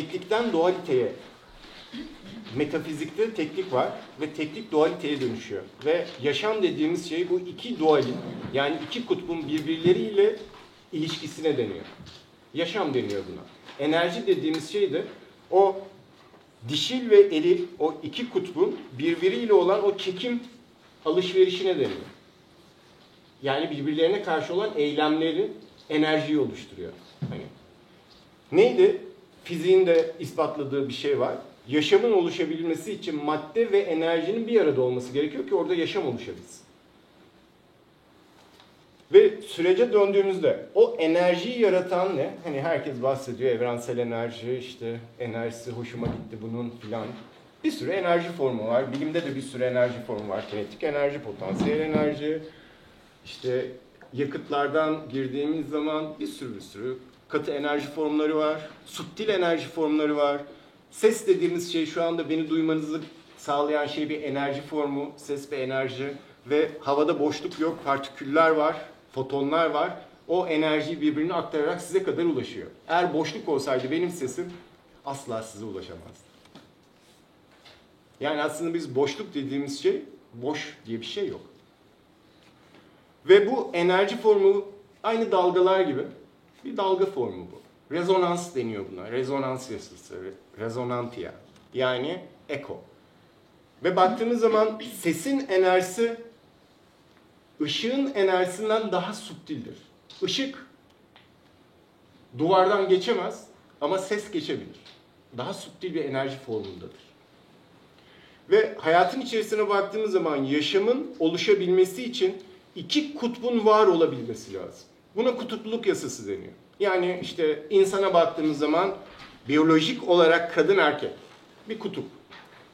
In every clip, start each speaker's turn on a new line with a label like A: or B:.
A: teklikten dualiteye metafizikte teklik var ve teklik dualiteye dönüşüyor. Ve yaşam dediğimiz şey bu iki dualin yani iki kutbun birbirleriyle ilişkisine deniyor. Yaşam deniyor buna. Enerji dediğimiz şey de o dişil ve eril o iki kutbun birbiriyle olan o çekim alışverişine deniyor. Yani birbirlerine karşı olan eylemleri enerjiyi oluşturuyor. Hani neydi? Fiziğin de ispatladığı bir şey var. Yaşamın oluşabilmesi için madde ve enerjinin bir arada olması gerekiyor ki orada yaşam oluşabilsin. Ve sürece döndüğümüzde o enerjiyi yaratan ne? Hani herkes bahsediyor evrensel enerji, işte enerjisi hoşuma gitti bunun filan. Bir sürü enerji formu var. Bilimde de bir sürü enerji formu var. Kinetik enerji, potansiyel enerji, işte yakıtlardan girdiğimiz zaman bir sürü bir sürü katı enerji formları var. Subtil enerji formları var. Ses dediğimiz şey şu anda beni duymanızı sağlayan şey bir enerji formu. Ses bir enerji ve havada boşluk yok, partiküller var, fotonlar var. O enerjiyi birbirine aktararak size kadar ulaşıyor. Eğer boşluk olsaydı benim sesim asla size ulaşamazdı. Yani aslında biz boşluk dediğimiz şey boş diye bir şey yok. Ve bu enerji formu aynı dalgalar gibi bir dalga formu bu. Rezonans deniyor buna. Rezonans yasası, rezonantia. Yani eko. Ve baktığımız zaman sesin enerjisi ışığın enerjisinden daha subtildir. Işık duvardan geçemez ama ses geçebilir. Daha subtil bir enerji formundadır. Ve hayatın içerisine baktığımız zaman yaşamın oluşabilmesi için iki kutbun var olabilmesi lazım. Buna kutupluluk yasası deniyor. Yani işte insana baktığımız zaman biyolojik olarak kadın erkek bir kutup.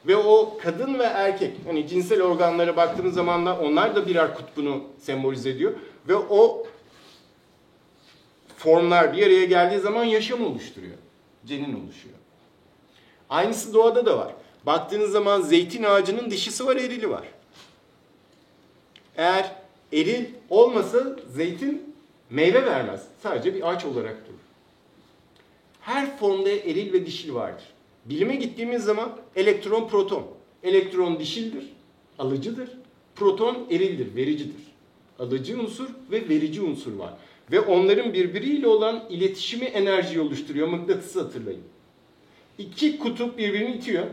A: Ve o kadın ve erkek hani cinsel organlara baktığımız zaman da onlar da birer kutbunu sembolize ediyor. Ve o formlar bir araya geldiği zaman yaşam oluşturuyor. Cenin oluşuyor. Aynısı doğada da var. Baktığınız zaman zeytin ağacının dişisi var, erili var. Eğer eril olmasa zeytin meyve vermez. Sadece bir ağaç olarak durur. Her formda eril ve dişil vardır. Bilime gittiğimiz zaman elektron proton. Elektron dişildir, alıcıdır. Proton erildir, vericidir. Alıcı unsur ve verici unsur var. Ve onların birbiriyle olan iletişimi enerji oluşturuyor. Mıknatısı hatırlayın. İki kutup birbirini itiyor.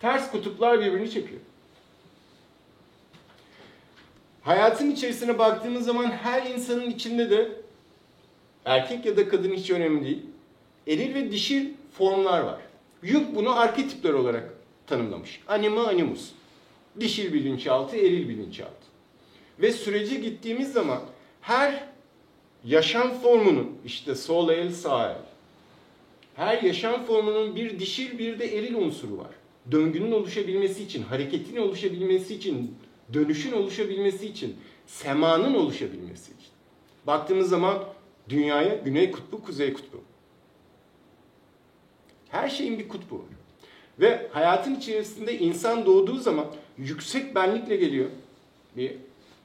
A: Ters kutuplar birbirini çekiyor. Hayatın içerisine baktığımız zaman her insanın içinde de erkek ya da kadın hiç önemli değil. Eril ve dişil formlar var. Jung bunu arketipler olarak tanımlamış. Anima animus. Dişil bilinçaltı, eril bilinçaltı. Ve sürece gittiğimiz zaman her yaşam formunun işte sol el sağ el her yaşam formunun bir dişil bir de eril unsuru var. Döngünün oluşabilmesi için, hareketin oluşabilmesi için, dönüşün oluşabilmesi için, semanın oluşabilmesi için. Baktığımız zaman dünyaya güney kutbu, kuzey kutbu. Her şeyin bir kutbu. Ve hayatın içerisinde insan doğduğu zaman yüksek benlikle geliyor. Bir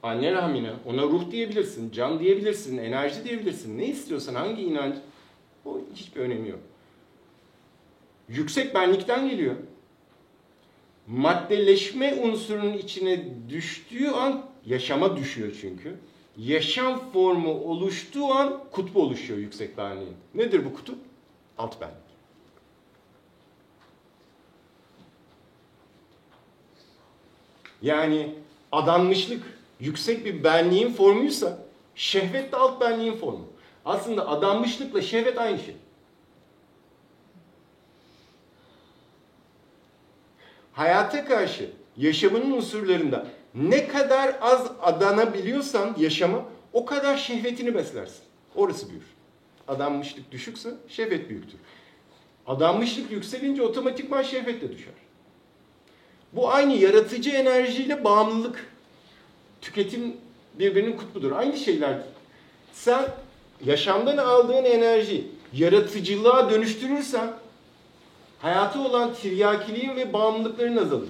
A: anne rahmine, ona ruh diyebilirsin, can diyebilirsin, enerji diyebilirsin. Ne istiyorsan, hangi inanç, o hiçbir önemi yok. Yüksek benlikten geliyor. Maddeleşme unsurunun içine düştüğü an yaşama düşüyor çünkü. Yaşam formu oluştuğu an kutbu oluşuyor yüksek benliğin. Nedir bu kutup? Alt benlik. Yani adanmışlık yüksek bir benliğin formuysa şehvet de alt benliğin formu. Aslında adanmışlıkla şehvet aynı şey. Hayata karşı yaşamının unsurlarında ne kadar az adanabiliyorsan yaşama o kadar şehvetini beslersin. Orası büyür. Adanmışlık düşükse şehvet büyüktür. Adanmışlık yükselince otomatikman şehvet de düşer. Bu aynı yaratıcı enerjiyle bağımlılık. Tüketim birbirinin kutbudur. Aynı şeylerdir. Sen yaşamdan aldığın enerji yaratıcılığa dönüştürürsen hayatı olan tiryakiliğin ve bağımlılıkların azalır.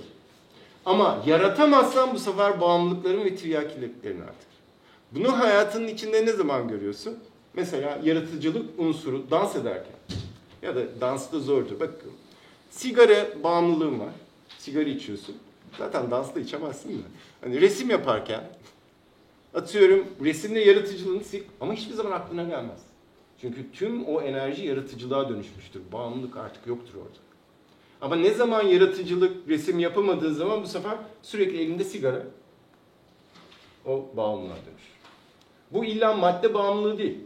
A: Ama yaratamazsan bu sefer bağımlılıkların ve tiryakiliklerin artar. Bunu hayatının içinde ne zaman görüyorsun? Mesela yaratıcılık unsuru dans ederken. Ya da dans da zordur. Bak sigara bağımlılığın var. Sigara içiyorsun. Zaten dansla içemezsin de. Hani resim yaparken atıyorum resimde yaratıcılığını sil ama hiçbir zaman aklına gelmez. Çünkü tüm o enerji yaratıcılığa dönüşmüştür. Bağımlılık artık yoktur orada. Ama ne zaman yaratıcılık resim yapamadığın zaman bu sefer sürekli elinde sigara o bağımlılığa dönüşür. Bu illa madde bağımlılığı değil.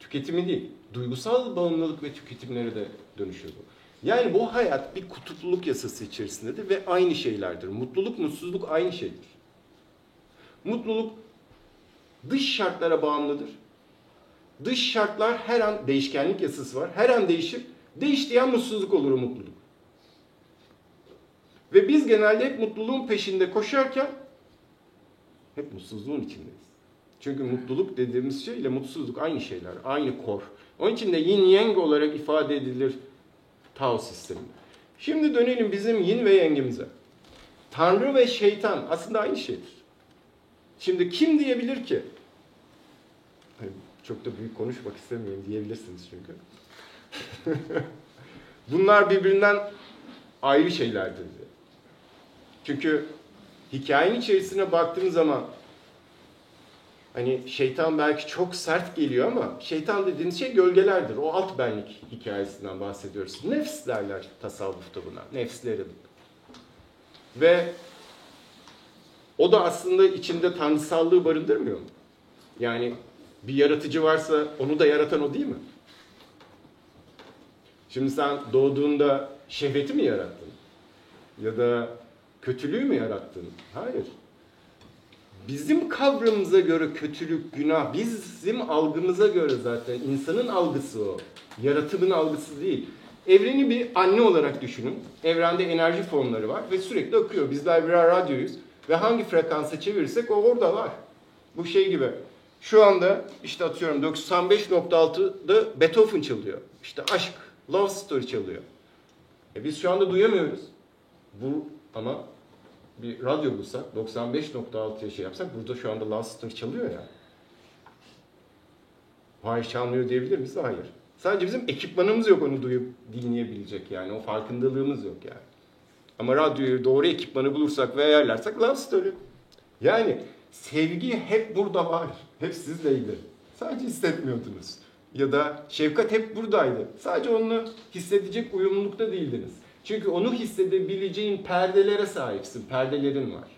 A: Tüketimi değil. Duygusal bağımlılık ve tüketimlere de dönüşüyor bu. Yani bu hayat bir kutupluluk yasası içerisindedir ve aynı şeylerdir. Mutluluk, mutsuzluk aynı şeydir. Mutluluk dış şartlara bağımlıdır. Dış şartlar her an değişkenlik yasası var. Her an değişir. Değiştiği an mutsuzluk olur mutluluk. Ve biz genelde hep mutluluğun peşinde koşarken hep mutsuzluğun içindeyiz. Çünkü mutluluk dediğimiz şey ile mutsuzluk aynı şeyler, aynı kor. Onun için de yin yang olarak ifade edilir Tao sistemi. Şimdi dönelim bizim yin ve yengimize. Tanrı ve şeytan aslında aynı şeydir. Şimdi kim diyebilir ki? Çok da büyük konuşmak istemiyorum diyebilirsiniz çünkü. Bunlar birbirinden ayrı şeylerdir. Çünkü hikayenin içerisine baktığım zaman hani şeytan belki çok sert geliyor ama şeytan dediğiniz şey gölgelerdir. O alt benlik hikayesinden bahsediyoruz. Nefs derler tasavvufta buna. Nefslerin. Ve o da aslında içinde tanrısallığı barındırmıyor mu? Yani bir yaratıcı varsa onu da yaratan o değil mi? Şimdi sen doğduğunda şehveti mi yarattın? Ya da kötülüğü mü yarattın? Hayır. Bizim kavramımıza göre kötülük, günah, bizim algımıza göre zaten insanın algısı o. Yaratımın algısı değil. Evreni bir anne olarak düşünün. Evrende enerji formları var ve sürekli akıyor. Bizler birer radyoyuz ve hangi frekansa çevirirsek o orada var. Bu şey gibi. Şu anda işte atıyorum 95.6'da Beethoven çalıyor. İşte aşk, love story çalıyor. E biz şu anda duyamıyoruz. Bu ama bir radyo bulsak 95.6'ya şey yapsak burada şu anda love story çalıyor ya. Hayır çalmıyor diyebilir miyiz? Hayır. Sadece bizim ekipmanımız yok onu duyup dinleyebilecek yani. O farkındalığımız yok yani. Ama radyoyu doğru ekipmanı bulursak ve ayarlarsak love story. Yani sevgi hep burada var. Hep sizdeydi. Sadece hissetmiyordunuz. Ya da şefkat hep buradaydı. Sadece onu hissedecek uyumlulukta değildiniz. Çünkü onu hissedebileceğin perdelere sahipsin. Perdelerin var.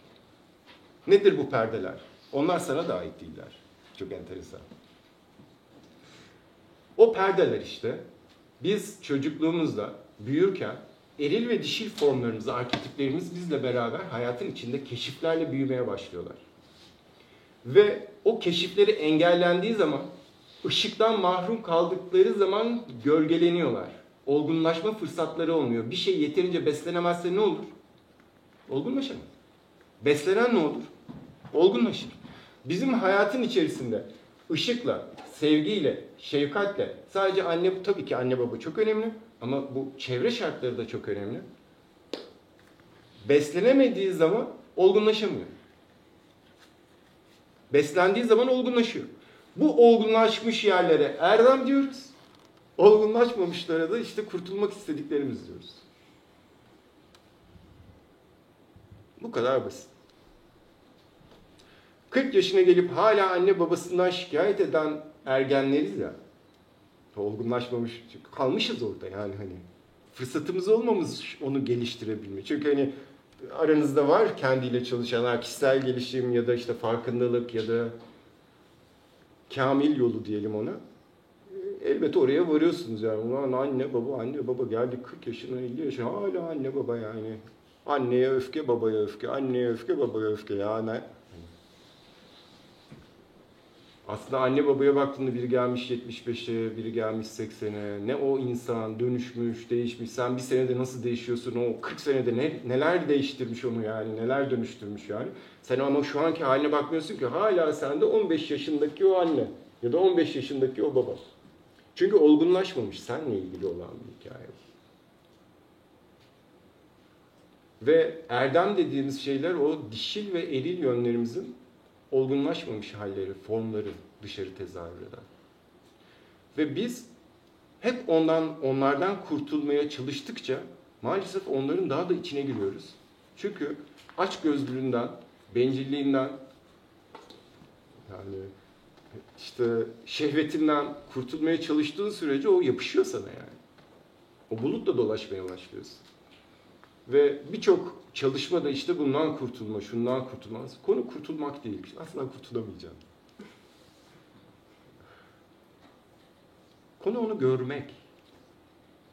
A: Nedir bu perdeler? Onlar sana da ait değiller. Çok enteresan. O perdeler işte biz çocukluğumuzda büyürken eril ve dişil formlarımız, arketiplerimiz bizle beraber hayatın içinde keşiflerle büyümeye başlıyorlar. Ve o keşifleri engellendiği zaman, ışıktan mahrum kaldıkları zaman gölgeleniyorlar. Olgunlaşma fırsatları olmuyor. Bir şey yeterince beslenemezse ne olur? Olgunlaşamaz. Beslenen ne olur? Olgunlaşır. Bizim hayatın içerisinde ışıkla, sevgiyle, şefkatle, sadece anne, tabii ki anne baba çok önemli ama bu çevre şartları da çok önemli. Beslenemediği zaman olgunlaşamıyor. Beslendiği zaman olgunlaşıyor. Bu olgunlaşmış yerlere erdem diyoruz. Olgunlaşmamışlara da işte kurtulmak istediklerimiz diyoruz. Bu kadar basit. 40 yaşına gelip hala anne babasından şikayet eden ergenleriz ya. Olgunlaşmamış, kalmışız orada yani hani. Fırsatımız olmamız onu geliştirebilme. Çünkü hani aranızda var kendiyle çalışanlar, kişisel gelişim ya da işte farkındalık ya da kamil yolu diyelim ona. Elbette oraya varıyorsunuz yani. Ulan anne baba, anne baba geldik 40 yaşına 50 yaşına hala anne baba yani. Anneye öfke, babaya öfke, anneye öfke, babaya öfke yani. Aslında anne babaya baktığında biri gelmiş 75'e, biri gelmiş 80'e. Ne o insan dönüşmüş, değişmiş. Sen bir senede nasıl değişiyorsun? O 40 senede ne, neler değiştirmiş onu yani, neler dönüştürmüş yani. Sen ama şu anki haline bakmıyorsun ki hala sende 15 yaşındaki o anne ya da 15 yaşındaki o baba. Çünkü olgunlaşmamış seninle ilgili olan bir hikaye. Ve erdem dediğimiz şeyler o dişil ve eril yönlerimizin olgunlaşmamış halleri, formları dışarı tezahür eden. Ve biz hep ondan onlardan kurtulmaya çalıştıkça maalesef onların daha da içine giriyoruz. Çünkü aç gözlülüğünden, bencilliğinden yani işte şehvetinden kurtulmaya çalıştığın sürece o yapışıyor sana yani. O bulutla dolaşmaya başlıyorsun. Ve birçok çalışma da işte bundan kurtulma, şundan kurtulma. Konu kurtulmak değil. Aslında kurtulamayacağım. Konu onu görmek.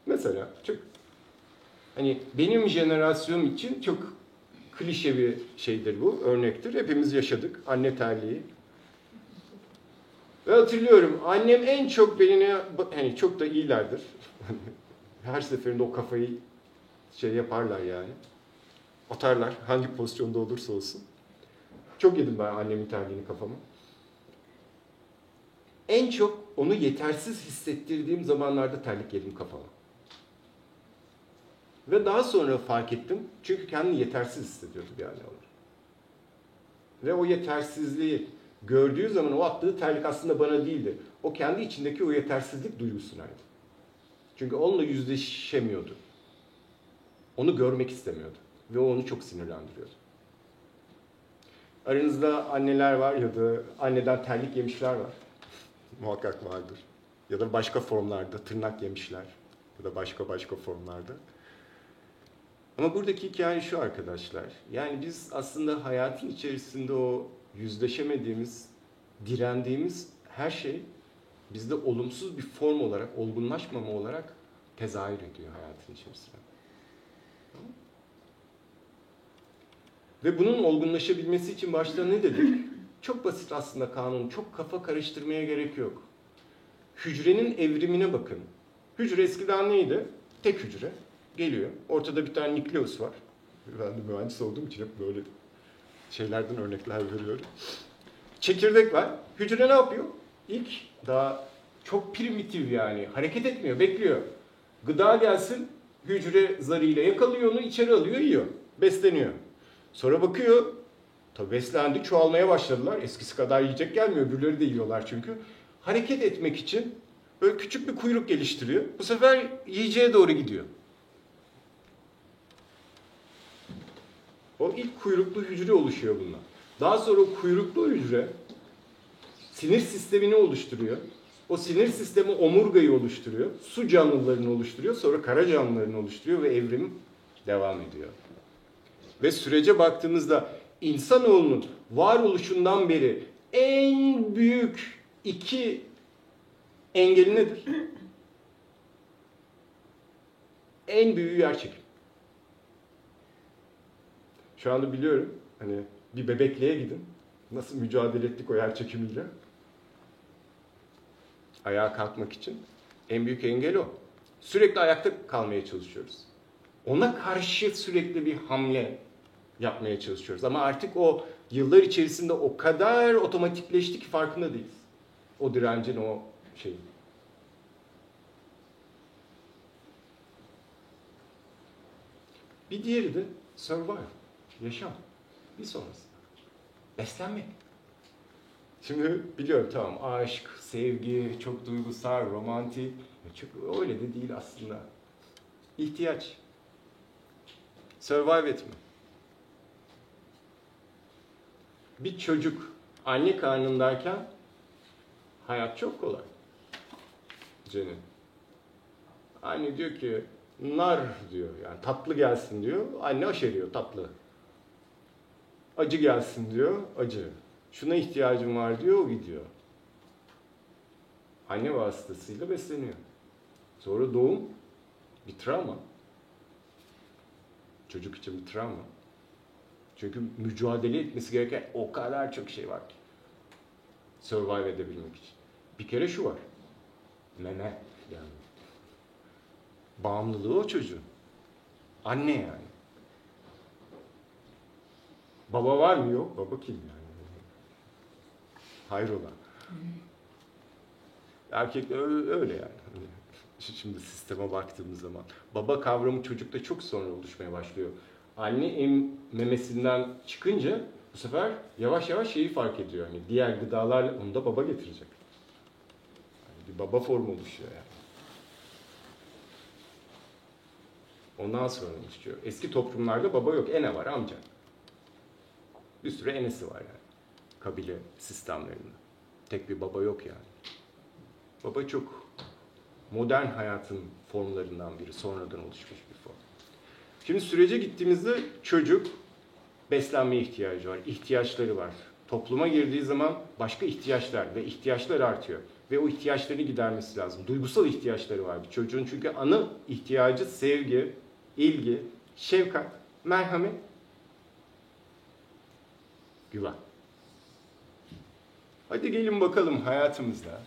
A: Mesela çok hani benim jenerasyonum için çok klişe bir şeydir bu, örnektir. Hepimiz yaşadık anne terliği. Ve hatırlıyorum annem en çok beni hani çok da iyilerdir. Her seferinde o kafayı şey yaparlar yani. Atarlar hangi pozisyonda olursa olsun. Çok yedim ben annemin terliğini kafama. En çok onu yetersiz hissettirdiğim zamanlarda terlik yedim kafama. Ve daha sonra fark ettim. Çünkü kendini yetersiz hissediyordu bir anne olarak. Ve o yetersizliği gördüğü zaman o attığı terlik aslında bana değildi. O kendi içindeki o yetersizlik duygusunaydı. Çünkü onunla yüzleşemiyordu. Onu görmek istemiyordu. Ve o onu çok sinirlendiriyordu. Aranızda anneler var ya da anneden terlik yemişler var. Muhakkak vardır. Ya da başka formlarda tırnak yemişler. Ya da başka başka formlarda. Ama buradaki hikaye şu arkadaşlar. Yani biz aslında hayatın içerisinde o yüzleşemediğimiz, direndiğimiz her şey bizde olumsuz bir form olarak, olgunlaşmama olarak tezahür ediyor hayatın içerisinde. Ve bunun olgunlaşabilmesi için başta ne dedik? Çok basit aslında kanun. Çok kafa karıştırmaya gerek yok. Hücrenin evrimine bakın. Hücre eskiden neydi? Tek hücre. Geliyor. Ortada bir tane nükleus var. Ben de mühendis olduğum için hep böyle şeylerden örnekler veriyorum. Çekirdek var. Hücre ne yapıyor? İlk daha çok primitif yani. Hareket etmiyor, bekliyor. Gıda gelsin, hücre zarıyla yakalıyor onu, içeri alıyor, yiyor. Besleniyor. Sonra bakıyor, tabi beslendi, çoğalmaya başladılar. Eskisi kadar yiyecek gelmiyor, öbürleri de yiyorlar çünkü. Hareket etmek için böyle küçük bir kuyruk geliştiriyor. Bu sefer yiyeceğe doğru gidiyor. O ilk kuyruklu hücre oluşuyor bunlar. Daha sonra o kuyruklu hücre sinir sistemini oluşturuyor. O sinir sistemi omurgayı oluşturuyor. Su canlılarını oluşturuyor. Sonra kara canlılarını oluşturuyor ve evrim devam ediyor. Ve sürece baktığımızda insanoğlunun varoluşundan beri en büyük iki engeli nedir? En büyüğü yer çekim. Şu anda biliyorum hani bir bebekliğe gidin. Nasıl mücadele ettik o yer çekimiyle? Ayağa kalkmak için en büyük engel o. Sürekli ayakta kalmaya çalışıyoruz. Ona karşı sürekli bir hamle yapmaya çalışıyoruz. Ama artık o yıllar içerisinde o kadar otomatikleşti ki farkında değiliz. O direncin o şeyi. Bir diğeri de survive. Yaşam. Bir sonrası. Beslenmek. Şimdi biliyorum tamam aşk, sevgi, çok duygusal, romantik. Çok öyle de değil aslında. İhtiyaç. Survive etme. Bir çocuk anne karnındayken hayat çok kolay. Cennet. Anne diyor ki nar diyor yani tatlı gelsin diyor. Anne aşeriyor tatlı. Acı gelsin diyor, acı. Şuna ihtiyacım var diyor, o gidiyor. Anne vasıtasıyla besleniyor. Sonra doğum bir travma. Çocuk için bir travma. Çünkü mücadele etmesi gereken o kadar çok şey var ki. Survive edebilmek için. Bir kere şu var. Meme yani. Bağımlılığı o çocuğun. Anne yani. Baba var mı? Yok. Baba kim yani? Hayrola. Erkekler öyle yani. Hani şimdi sisteme baktığımız zaman. Baba kavramı çocukta çok sonra oluşmaya başlıyor. Anne em memesinden çıkınca bu sefer yavaş yavaş şeyi fark ediyor. Yani diğer gıdalarla onu da baba getirecek. Yani bir baba formu oluşuyor yani. Ondan sonra çıkıyor. Eski toplumlarda baba yok, ene var amca. Bir sürü enesi var yani. Kabile sistemlerinde. Tek bir baba yok yani. Baba çok modern hayatın formlarından biri, sonradan oluşmuş bir form. Şimdi sürece gittiğimizde çocuk beslenme ihtiyacı var, ihtiyaçları var. Topluma girdiği zaman başka ihtiyaçlar ve ihtiyaçlar artıyor. Ve o ihtiyaçlarını gidermesi lazım. Duygusal ihtiyaçları var bir çocuğun. Çünkü ana ihtiyacı sevgi, ilgi, şefkat, merhamet, güven. Hadi gelin bakalım hayatımızda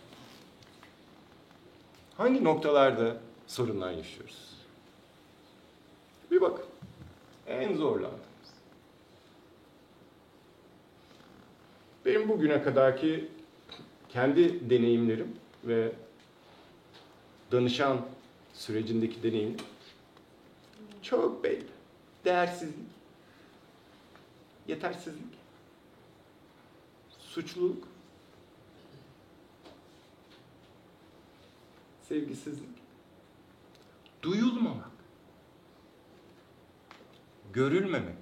A: hangi noktalarda sorunlar yaşıyoruz? Bir bak. En zorlandığımız. Benim bugüne kadarki kendi deneyimlerim ve danışan sürecindeki deneyim çok belli. Değersizlik, yetersizlik, suçluluk, sevgisizlik, duyulmamak, görülmemek,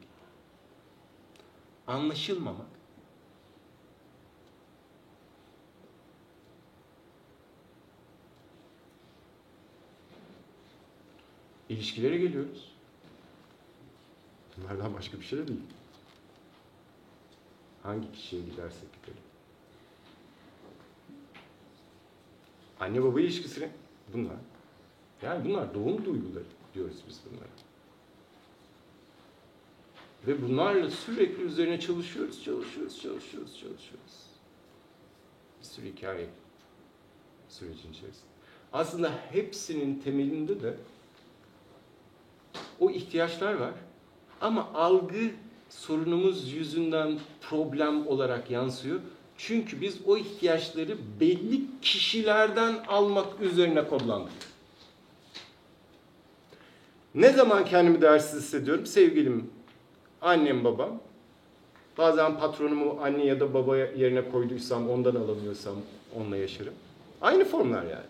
A: anlaşılmamak, İlişkilere geliyoruz. Bunlardan başka bir şey de değil. Hangi kişiye gidersek gidelim. Anne baba ilişkisine bunlar. Yani bunlar doğum duyguları diyoruz biz bunlara. Ve bunlarla sürekli üzerine çalışıyoruz, çalışıyoruz, çalışıyoruz, çalışıyoruz. Bir sürü hikaye sürecin içerisinde. Aslında hepsinin temelinde de o ihtiyaçlar var. Ama algı sorunumuz yüzünden problem olarak yansıyor. Çünkü biz o ihtiyaçları belli kişilerden almak üzerine kodlandık. Ne zaman kendimi değersiz hissediyorum? Sevgilim, annem, babam. Bazen patronumu anne ya da baba yerine koyduysam, ondan alamıyorsam onunla yaşarım. Aynı formlar yani.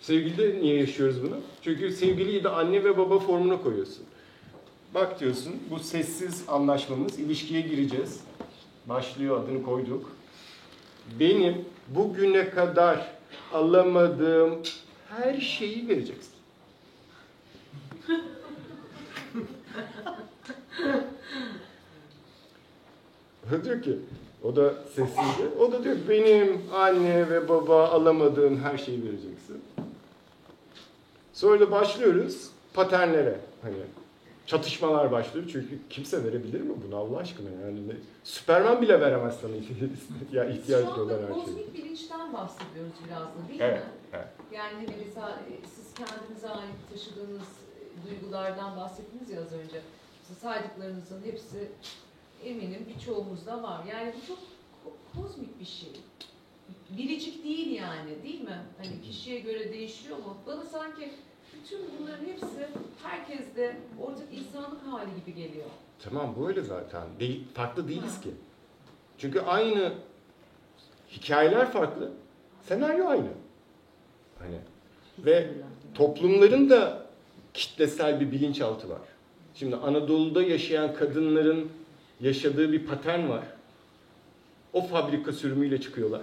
A: Sevgilide niye yaşıyoruz bunu? Çünkü sevgiliyi de anne ve baba formuna koyuyorsun. Bak diyorsun, bu sessiz anlaşmamız, ilişkiye gireceğiz. Başlıyor, adını koyduk. Benim bugüne kadar alamadığım her şeyi vereceksin. Diyor ki, o da sessizce, o da diyor benim anne ve baba alamadığım her şeyi vereceksin. Sonra da başlıyoruz paternlere. Hani çatışmalar başlıyor çünkü kimse verebilir mi bunu Allah aşkına yani Süperman bile veremez sana ya ihtiyacı
B: Şu
A: olan her şeyi.
B: kozmik bilinçten bahsediyoruz biraz da değil
A: Evet,
B: mi?
A: evet.
B: Yani hani mesela e, siz kendinize ait taşıdığınız e, duygulardan bahsettiniz ya az önce. Saydıklarınızın hepsi eminim birçoğumuzda var. Yani bu çok ko- kozmik bir şey. Biricik değil yani değil mi? Hani kişiye göre değişiyor mu? Bana sanki bütün bunların hepsi herkeste ortak insanlık hali gibi geliyor.
A: Tamam böyle zaten. Değil, farklı değiliz ki. Çünkü aynı hikayeler farklı, senaryo aynı. Hani ve toplumların da kitlesel bir bilinçaltı var. Şimdi Anadolu'da yaşayan kadınların yaşadığı bir patern var. O fabrika sürümüyle çıkıyorlar.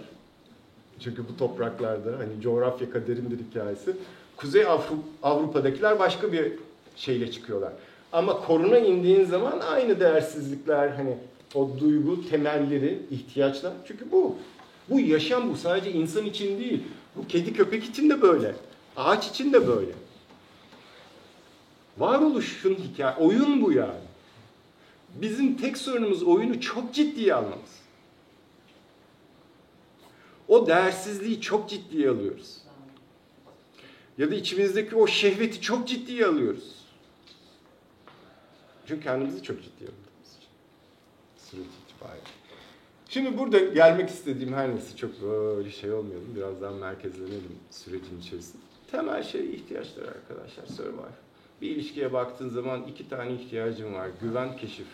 A: Çünkü bu topraklarda hani coğrafya kaderindir hikayesi. Kuzey Avru- Avrupa'dakiler başka bir şeyle çıkıyorlar. Ama koruna indiğin zaman aynı değersizlikler hani o duygu temelleri, ihtiyaçlar. Çünkü bu. Bu yaşam bu. Sadece insan için değil. Bu kedi köpek için de böyle. Ağaç için de böyle. Varoluşun hikaye, oyun bu yani. Bizim tek sorunumuz oyunu çok ciddiye almamız. O değersizliği çok ciddiye alıyoruz. Ya da içimizdeki o şehveti çok ciddiye alıyoruz. Çünkü kendimizi çok ciddiye aldığımız için. Süreç itibariyle. Şimdi burada gelmek istediğim her neyse çok böyle şey olmayalım. Birazdan merkezlenelim sürecin içerisinde. Temel şey ihtiyaçlar arkadaşlar. Survival. Bir ilişkiye baktığın zaman iki tane ihtiyacın var. Güven, keşif.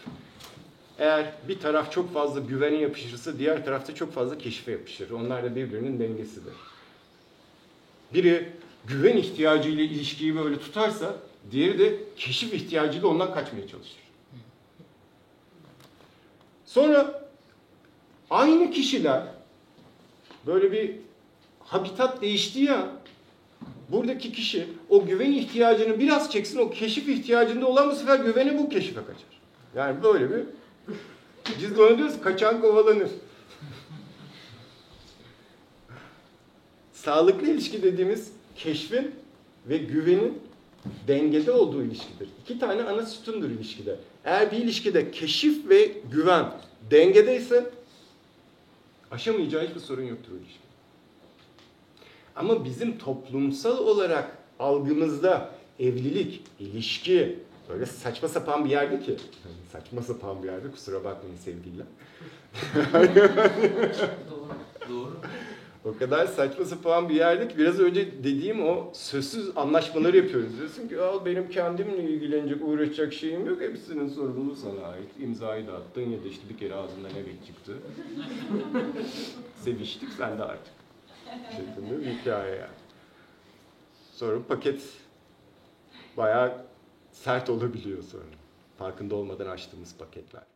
A: Eğer bir taraf çok fazla güvene yapışırsa diğer tarafta çok fazla keşife yapışır. Onlar da birbirinin dengesidir. Biri güven ihtiyacıyla ilişkiyi böyle tutarsa Diğeri de keşif ihtiyacıyla ondan kaçmaya çalışır. Sonra aynı kişiler böyle bir habitat değiştiği an buradaki kişi o güven ihtiyacını biraz çeksin o keşif ihtiyacında olan bu sefer güveni bu keşife kaçar. Yani böyle bir biz de ona diyoruz kaçan kovalanır. Sağlıklı ilişki dediğimiz keşfin ve güvenin dengede olduğu ilişkidir. İki tane ana sütundur ilişkide. Eğer bir ilişkide keşif ve güven dengedeyse aşamayacağı hiçbir sorun yoktur o ilişkide. Ama bizim toplumsal olarak algımızda evlilik, ilişki böyle saçma sapan bir yerde ki. Saçma sapan bir yerde kusura bakmayın sevgililer.
C: Doğru. Doğru.
A: O kadar saçma sapan bir yerde ki biraz önce dediğim o sözsüz anlaşmaları yapıyoruz. Diyorsun ki al benim kendimle ilgilenecek, uğraşacak şeyim yok. Hepsinin sorumluluğu sana ait. İmzayı da attın ya da işte bir kere ağzından evet çıktı. Seviştik sen de artık. Şeklinde bir hikaye yani. Sonra paket bayağı sert olabiliyor sonra. Farkında olmadan açtığımız paketler.